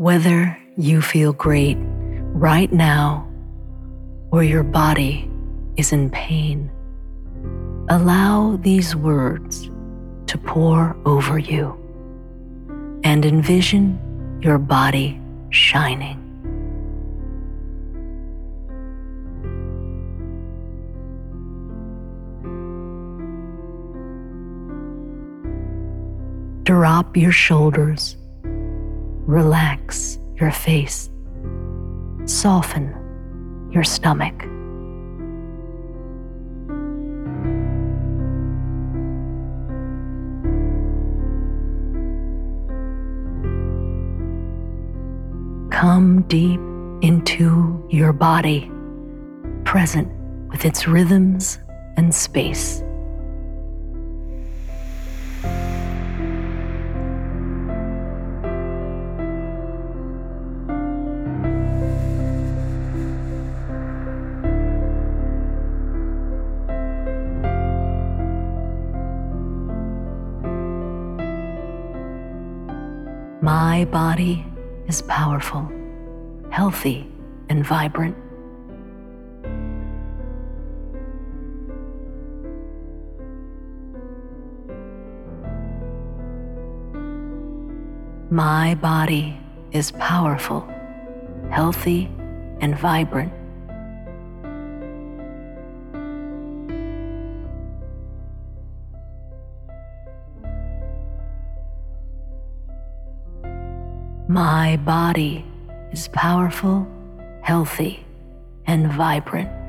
Whether you feel great right now or your body is in pain, allow these words to pour over you and envision your body shining. Drop your shoulders Relax your face. Soften your stomach. Come deep into your body, present with its rhythms and space. My body is powerful, healthy, and vibrant. My body is powerful, healthy, and vibrant. My body is powerful, healthy, and vibrant.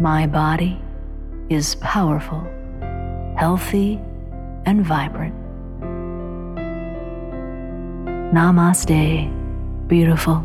My body is powerful, healthy, and vibrant. Namaste, beautiful.